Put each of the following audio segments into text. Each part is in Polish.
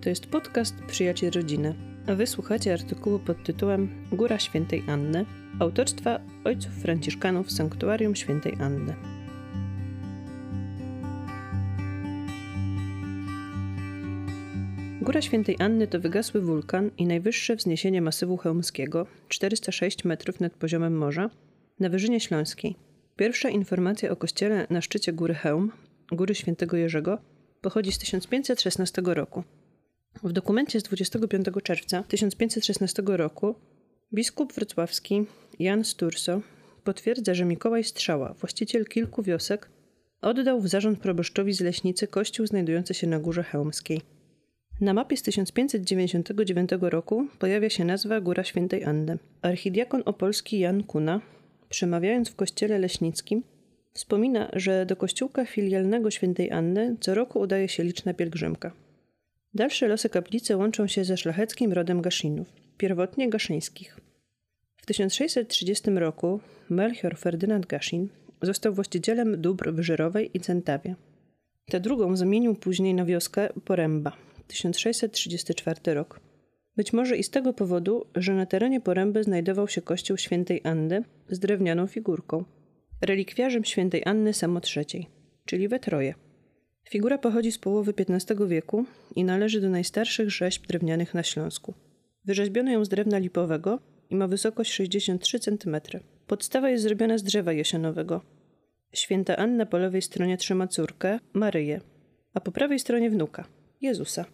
To jest podcast Przyjaciel Rodziny, a wysłuchacie artykułu pod tytułem Góra Świętej Anny autorstwa ojców franciszkanów Sanktuarium Świętej Anny. Góra Świętej Anny to wygasły wulkan i najwyższe wzniesienie masywu chełmskiego, 406 metrów nad poziomem morza, na Wyżynie Śląskiej. Pierwsza informacja o kościele na szczycie góry Chełm, góry Świętego Jerzego, pochodzi z 1516 roku. W dokumencie z 25 czerwca 1516 roku biskup wrocławski Jan Sturso potwierdza, że Mikołaj Strzała, właściciel kilku wiosek, oddał w zarząd proboszczowi z Leśnicy kościół znajdujący się na Górze Chełmskiej. Na mapie z 1599 roku pojawia się nazwa Góra Świętej Anny. Archidiakon opolski Jan Kuna, przemawiając w kościele leśnickim, wspomina, że do kościółka filialnego Świętej Anny co roku udaje się liczna pielgrzymka. Dalsze losy kaplicy łączą się ze szlacheckim rodem Gaszynów, pierwotnie gaszyńskich. W 1630 roku Melchior Ferdynand Gaszyn został właścicielem dóbr w Żyrowej i Centawie. Tę drugą zamienił później na wioskę Poręba, 1634 rok. Być może i z tego powodu, że na terenie Poręby znajdował się kościół świętej Anny z drewnianą figurką, relikwiarzem świętej Anny Samo III, czyli we Troje. Figura pochodzi z połowy XV wieku i należy do najstarszych rzeźb drewnianych na Śląsku. Wyrzeźbiono ją z drewna lipowego i ma wysokość 63 cm. Podstawa jest zrobiona z drzewa jesionowego. Święta Anna po lewej stronie trzyma córkę, Maryję, a po prawej stronie wnuka, Jezusa.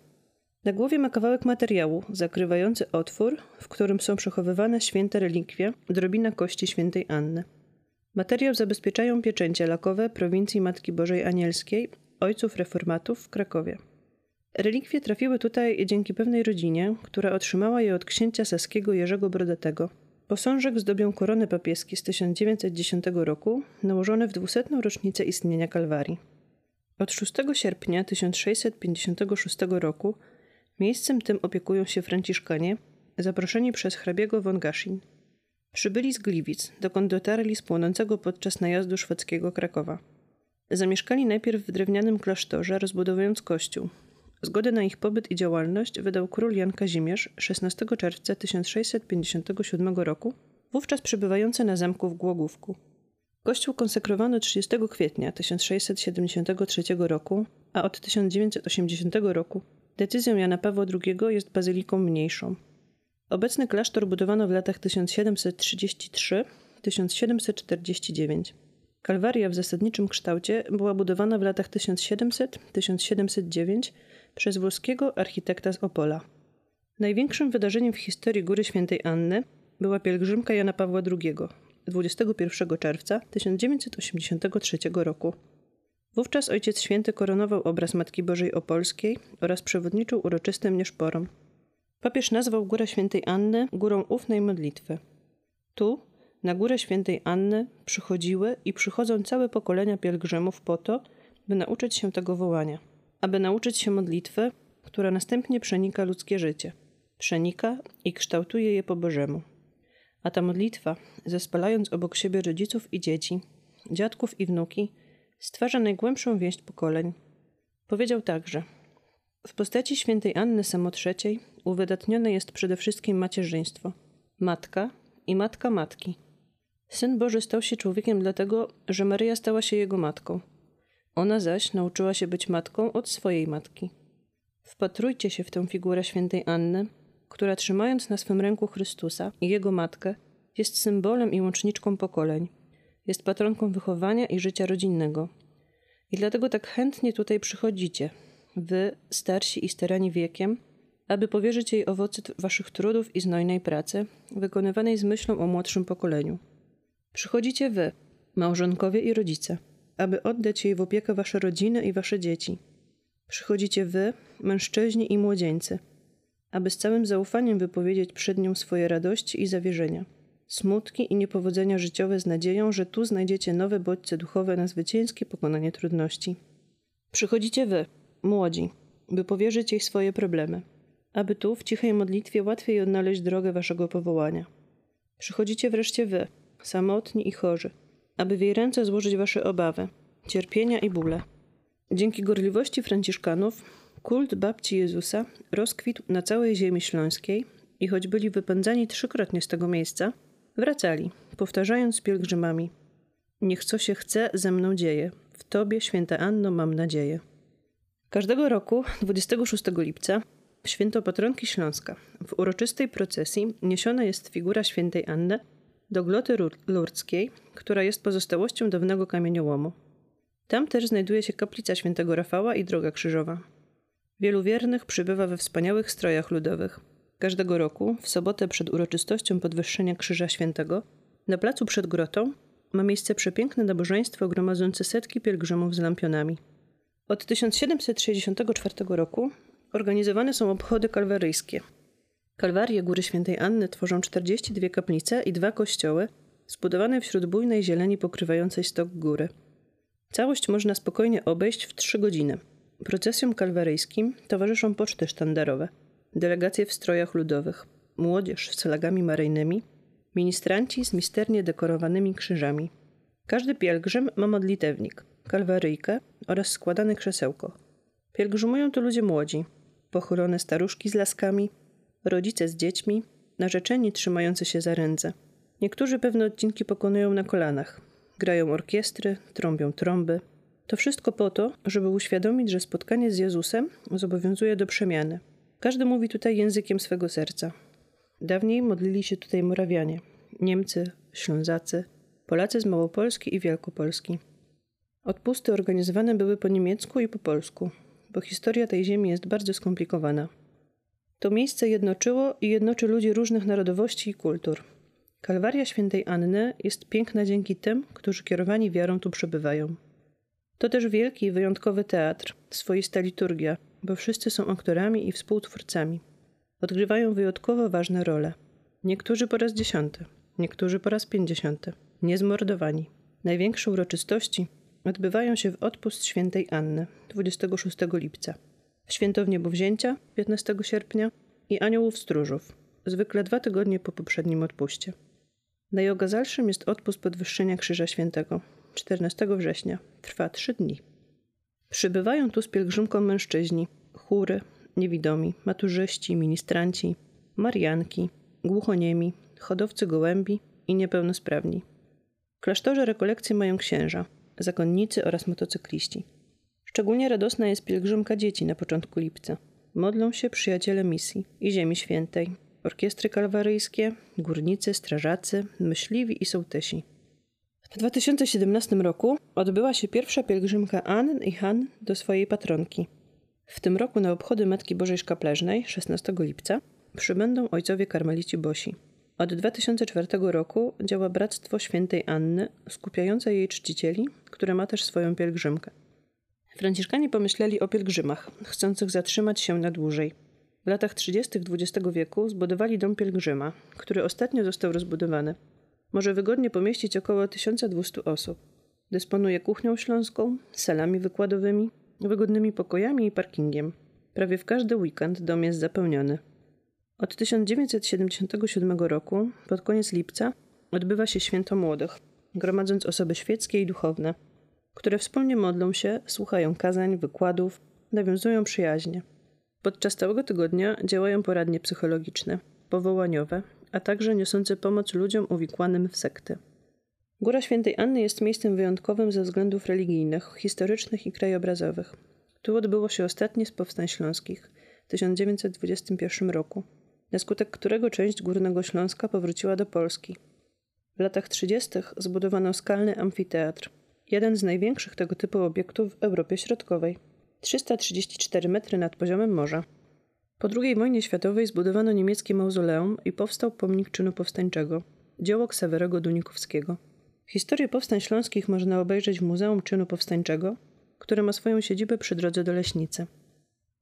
Na głowie ma kawałek materiału zakrywający otwór, w którym są przechowywane święte relikwie, drobina kości świętej Anny. Materiał zabezpieczają pieczęcie lakowe prowincji Matki Bożej Anielskiej, ojców reformatów w Krakowie. Relikwie trafiły tutaj dzięki pewnej rodzinie, która otrzymała je od księcia saskiego Jerzego Brodatego. Posążek zdobią korony papieskie z 1910 roku, nałożone w 200. rocznicę istnienia Kalwarii. Od 6 sierpnia 1656 roku miejscem tym opiekują się Franciszkanie, zaproszeni przez hrabiego von Gaszin. Przybyli z Gliwic, dokąd dotarli z płonącego podczas najazdu szwedzkiego Krakowa. Zamieszkali najpierw w drewnianym klasztorze, rozbudowując kościół. Zgodę na ich pobyt i działalność wydał król Jan Kazimierz 16 czerwca 1657 roku, wówczas przebywający na zamku w Głogówku. Kościół konsekrowano 30 kwietnia 1673 roku, a od 1980 roku decyzją Jana Pawła II jest bazyliką mniejszą. Obecny klasztor budowano w latach 1733-1749. Kalwaria w zasadniczym kształcie była budowana w latach 1700-1709 przez włoskiego architekta z Opola. Największym wydarzeniem w historii Góry Świętej Anny była pielgrzymka Jana Pawła II 21 czerwca 1983 roku. Wówczas Ojciec Święty koronował obraz Matki Bożej Opolskiej oraz przewodniczył uroczystym nieszporom. Papież nazwał Górę Świętej Anny górą ufnej modlitwy. Tu, na Górę Świętej Anny, przychodziły i przychodzą całe pokolenia pielgrzymów po to, by nauczyć się tego wołania, aby nauczyć się modlitwy, która następnie przenika ludzkie życie, przenika i kształtuje je po Bożemu. A ta modlitwa, zespalając obok siebie rodziców i dzieci, dziadków i wnuki, stwarza najgłębszą więź pokoleń. Powiedział także: W postaci świętej Anny Samo III uwydatnione jest przede wszystkim macierzyństwo, matka i matka matki. Syn Boży stał się człowiekiem dlatego, że Maryja stała się jego matką. Ona zaś nauczyła się być matką od swojej matki. Wpatrujcie się w tę figurę świętej Anny, która trzymając na swym ręku Chrystusa i jego matkę, jest symbolem i łączniczką pokoleń. Jest patronką wychowania i życia rodzinnego. I dlatego tak chętnie tutaj przychodzicie, wy, starsi i starani wiekiem, aby powierzyć jej owoce waszych trudów i znojnej pracy, wykonywanej z myślą o młodszym pokoleniu. Przychodzicie wy, małżonkowie i rodzice, aby oddać jej w opiekę wasze rodziny i wasze dzieci. Przychodzicie wy, mężczyźni i młodzieńcy, aby z całym zaufaniem wypowiedzieć przed nią swoje radości i zawierzenia, smutki i niepowodzenia życiowe z nadzieją, że tu znajdziecie nowe bodźce duchowe na zwycięskie pokonanie trudności. Przychodzicie wy, młodzi, by powierzyć jej swoje problemy, aby tu w cichej modlitwie łatwiej odnaleźć drogę waszego powołania. Przychodzicie wreszcie wy, samotni i chorzy, aby w jej ręce złożyć wasze obawy, cierpienia i bóle. Dzięki gorliwości Franciszkanów Kult babci Jezusa rozkwitł na całej ziemi śląskiej i choć byli wypędzani trzykrotnie z tego miejsca, wracali, powtarzając z pielgrzymami: Niech co się chce, ze mną dzieje. W Tobie, święta Anno, mam nadzieję. Każdego roku, 26 lipca, święto patronki Śląska, w uroczystej procesji niesiona jest figura świętej Anny do gloty lurdzkiej, która jest pozostałością dawnego kamieniołomu. Tam też znajduje się kaplica świętego Rafała i droga krzyżowa. Wielu wiernych przybywa we wspaniałych strojach ludowych. Każdego roku, w sobotę przed uroczystością podwyższenia Krzyża Świętego, na placu przed grotą ma miejsce przepiękne nabożeństwo gromadzące setki pielgrzymów z lampionami. Od 1764 roku organizowane są obchody kalwaryjskie. Kalwarie Góry Świętej Anny tworzą 42 kaplice i dwa kościoły, zbudowane wśród bujnej zieleni pokrywającej stok góry. Całość można spokojnie obejść w trzy godziny. Procesjom kalwaryjskim towarzyszą poczty sztandarowe, delegacje w strojach ludowych, młodzież z flagami maryjnymi, ministranci z misternie dekorowanymi krzyżami. Każdy pielgrzym ma modlitewnik, kalwaryjkę oraz składane krzesełko. Pielgrzymują tu ludzie młodzi, pochylone staruszki z laskami, rodzice z dziećmi, narzeczeni trzymający się za ręce. Niektórzy pewne odcinki pokonują na kolanach. Grają orkiestry, trąbią trąby. To wszystko po to, żeby uświadomić, że spotkanie z Jezusem zobowiązuje do przemiany. Każdy mówi tutaj językiem swego serca. Dawniej modlili się tutaj Morawianie, Niemcy, Ślązacy, Polacy z Małopolski i Wielkopolski. Odpusty organizowane były po niemiecku i po polsku, bo historia tej ziemi jest bardzo skomplikowana. To miejsce jednoczyło i jednoczy ludzi różnych narodowości i kultur. Kalwaria świętej Anny jest piękna dzięki tym, którzy kierowani wiarą tu przebywają. To też wielki i wyjątkowy teatr, swoista liturgia, bo wszyscy są aktorami i współtwórcami. Odgrywają wyjątkowo ważne role. Niektórzy po raz dziesiąty, niektórzy po raz pięćdziesiąty, niezmordowani. Największe uroczystości odbywają się w odpust świętej Anny 26 lipca, święto Wniebowzięcia 15 sierpnia i Aniołów Stróżów, zwykle dwa tygodnie po poprzednim odpuście. Najogazalszym jest odpust podwyższenia Krzyża Świętego 14 września. Trwa trzy dni. Przybywają tu z pielgrzymką mężczyźni, chóry, niewidomi, maturzyści, ministranci, marianki, głuchoniemi, hodowcy gołębi i niepełnosprawni. W klasztorze rekolekcje mają księża, zakonnicy oraz motocykliści. Szczególnie radosna jest pielgrzymka dzieci na początku lipca. Modlą się przyjaciele misji i Ziemi Świętej, orkiestry kalwaryjskie, górnicy, strażacy, myśliwi i sołtysi. W 2017 roku odbyła się pierwsza pielgrzymka Ann i Han do swojej patronki. W tym roku na obchody Matki Bożej Szkapleżnej 16 lipca przybędą ojcowie karmelici Bosi. Od 2004 roku działa Bractwo Świętej Anny, skupiające jej czcicieli, które ma też swoją pielgrzymkę. Franciszkanie pomyśleli o pielgrzymach, chcących zatrzymać się na dłużej. W latach 30. XX wieku zbudowali dom pielgrzyma, który ostatnio został rozbudowany. Może wygodnie pomieścić około 1200 osób. Dysponuje kuchnią śląską, salami wykładowymi, wygodnymi pokojami i parkingiem. Prawie w każdy weekend dom jest zapełniony. Od 1977 roku, pod koniec lipca, odbywa się święto młodych, gromadząc osoby świeckie i duchowne, które wspólnie modlą się, słuchają kazań, wykładów, nawiązują przyjaźnie. Podczas całego tygodnia działają poradnie psychologiczne, powołaniowe, a także niosące pomoc ludziom uwikłanym w sekty. Góra Świętej Anny jest miejscem wyjątkowym ze względów religijnych, historycznych i krajobrazowych. Tu odbyło się ostatnie z powstań śląskich w 1921 roku na skutek którego część Górnego Śląska powróciła do Polski. W latach 30. zbudowano skalny amfiteatr, jeden z największych tego typu obiektów w Europie Środkowej. 334 metry nad poziomem morza. Po II wojnie światowej zbudowano niemieckie mauzoleum i powstał pomnik czynu powstańczego, dzieło Ksawerego Dunikowskiego. Historię powstań śląskich można obejrzeć w Muzeum Czynu Powstańczego, które ma swoją siedzibę przy drodze do Leśnicy.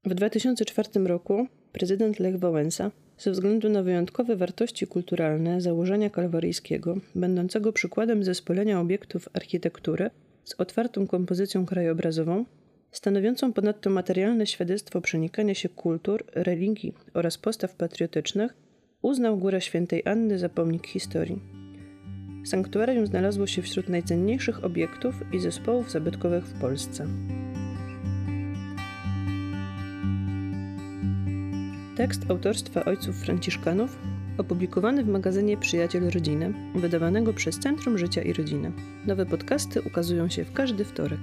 W 2004 roku prezydent Lech Wałęsa ze względu na wyjątkowe wartości kulturalne założenia kalwaryjskiego, będącego przykładem zespolenia obiektów architektury z otwartą kompozycją krajobrazową, stanowiącą ponadto materialne świadectwo przenikania się kultur, religii oraz postaw patriotycznych, uznał Górę Świętej Anny za pomnik historii. Sanktuarium znalazło się wśród najcenniejszych obiektów i zespołów zabytkowych w Polsce. Tekst autorstwa ojców Franciszkanów, opublikowany w magazynie Przyjaciel Rodziny, wydawanego przez Centrum Życia i Rodziny. Nowe podcasty ukazują się w każdy wtorek.